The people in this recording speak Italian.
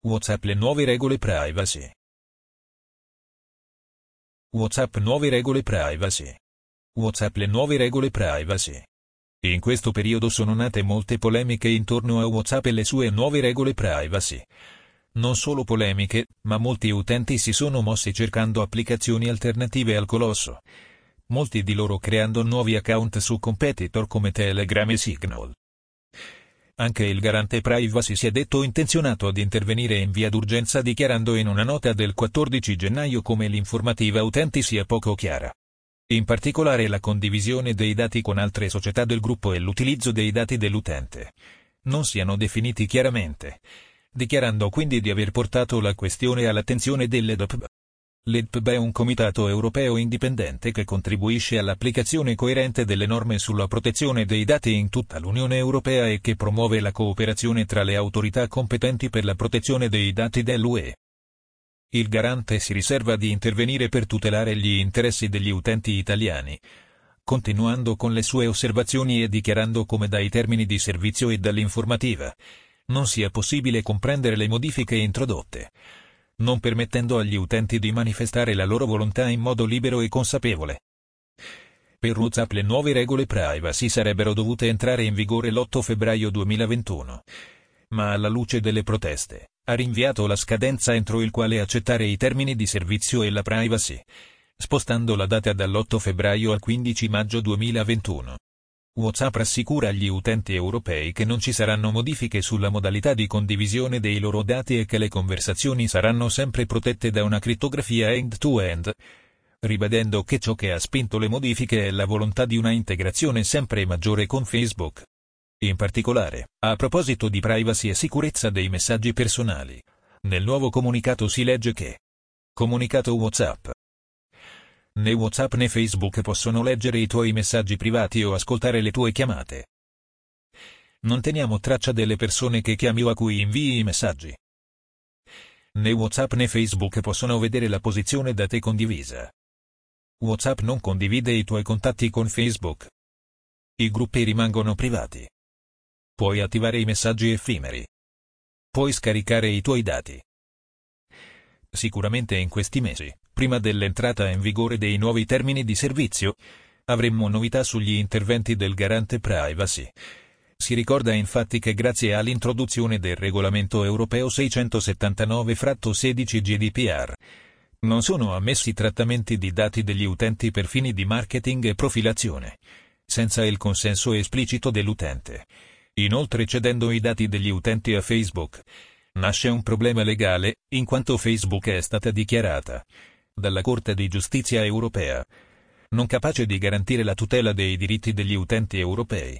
WhatsApp le nuove regole privacy. WhatsApp nuove regole privacy. WhatsApp le nuove regole privacy. In questo periodo sono nate molte polemiche intorno a WhatsApp e le sue nuove regole privacy. Non solo polemiche, ma molti utenti si sono mossi cercando applicazioni alternative al colosso. Molti di loro creando nuovi account su competitor come Telegram e Signal. Anche il garante privacy si è detto intenzionato ad intervenire in via d'urgenza dichiarando in una nota del 14 gennaio come l'informativa utenti sia poco chiara. In particolare la condivisione dei dati con altre società del gruppo e l'utilizzo dei dati dell'utente non siano definiti chiaramente, dichiarando quindi di aver portato la questione all'attenzione dell'EDOPB. L'EDPB è un comitato europeo indipendente che contribuisce all'applicazione coerente delle norme sulla protezione dei dati in tutta l'Unione Europea e che promuove la cooperazione tra le autorità competenti per la protezione dei dati dell'UE. Il garante si riserva di intervenire per tutelare gli interessi degli utenti italiani, continuando con le sue osservazioni e dichiarando come dai termini di servizio e dall'informativa non sia possibile comprendere le modifiche introdotte non permettendo agli utenti di manifestare la loro volontà in modo libero e consapevole. Per WhatsApp le nuove regole privacy sarebbero dovute entrare in vigore l'8 febbraio 2021. Ma alla luce delle proteste, ha rinviato la scadenza entro il quale accettare i termini di servizio e la privacy, spostando la data dall'8 febbraio al 15 maggio 2021. WhatsApp rassicura gli utenti europei che non ci saranno modifiche sulla modalità di condivisione dei loro dati e che le conversazioni saranno sempre protette da una crittografia end-to-end, ribadendo che ciò che ha spinto le modifiche è la volontà di una integrazione sempre maggiore con Facebook. In particolare, a proposito di privacy e sicurezza dei messaggi personali, nel nuovo comunicato si legge che Comunicato WhatsApp Né WhatsApp né Facebook possono leggere i tuoi messaggi privati o ascoltare le tue chiamate. Non teniamo traccia delle persone che chiami o a cui invii i messaggi. Né WhatsApp né Facebook possono vedere la posizione da te condivisa. WhatsApp non condivide i tuoi contatti con Facebook. I gruppi rimangono privati. Puoi attivare i messaggi effimeri. Puoi scaricare i tuoi dati. Sicuramente in questi mesi, prima dell'entrata in vigore dei nuovi termini di servizio, avremmo novità sugli interventi del garante privacy. Si ricorda infatti che grazie all'introduzione del regolamento europeo 679-16 GDPR, non sono ammessi trattamenti di dati degli utenti per fini di marketing e profilazione, senza il consenso esplicito dell'utente. Inoltre cedendo i dati degli utenti a Facebook, nasce un problema legale, in quanto Facebook è stata dichiarata dalla Corte di giustizia europea, non capace di garantire la tutela dei diritti degli utenti europei.